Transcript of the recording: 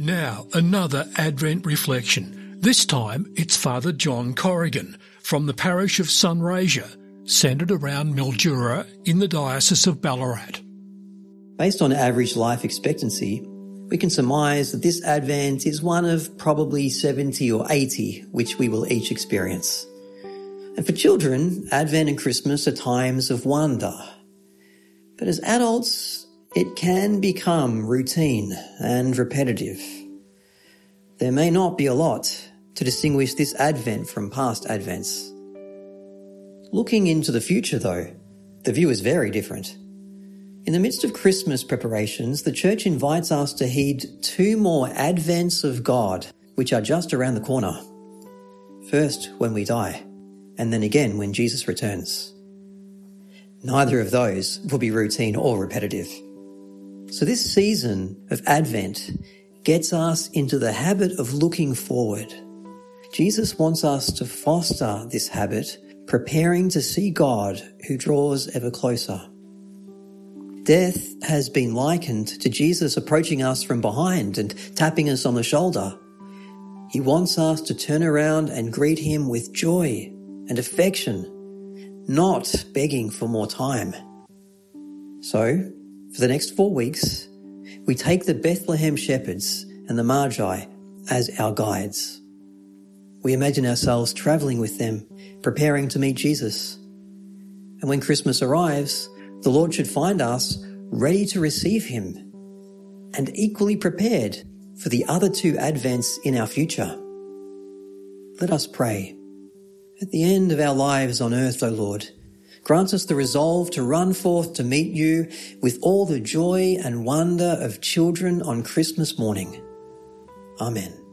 Now, another Advent reflection. This time it's Father John Corrigan from the parish of Sunraysia, centred around Mildura in the Diocese of Ballarat. Based on average life expectancy, we can surmise that this Advent is one of probably 70 or 80 which we will each experience. And for children, Advent and Christmas are times of wonder. But as adults, it can become routine and repetitive. There may not be a lot to distinguish this Advent from past Advents. Looking into the future, though, the view is very different. In the midst of Christmas preparations, the Church invites us to heed two more Advents of God, which are just around the corner. First, when we die, and then again when Jesus returns. Neither of those will be routine or repetitive. So this season of Advent gets us into the habit of looking forward. Jesus wants us to foster this habit, preparing to see God who draws ever closer. Death has been likened to Jesus approaching us from behind and tapping us on the shoulder. He wants us to turn around and greet him with joy and affection, not begging for more time. So, for the next four weeks, we take the Bethlehem shepherds and the Magi as our guides. We imagine ourselves travelling with them, preparing to meet Jesus. And when Christmas arrives, the Lord should find us ready to receive Him and equally prepared for the other two Advents in our future. Let us pray. At the end of our lives on earth, O Lord, Grant us the resolve to run forth to meet you with all the joy and wonder of children on Christmas morning. Amen.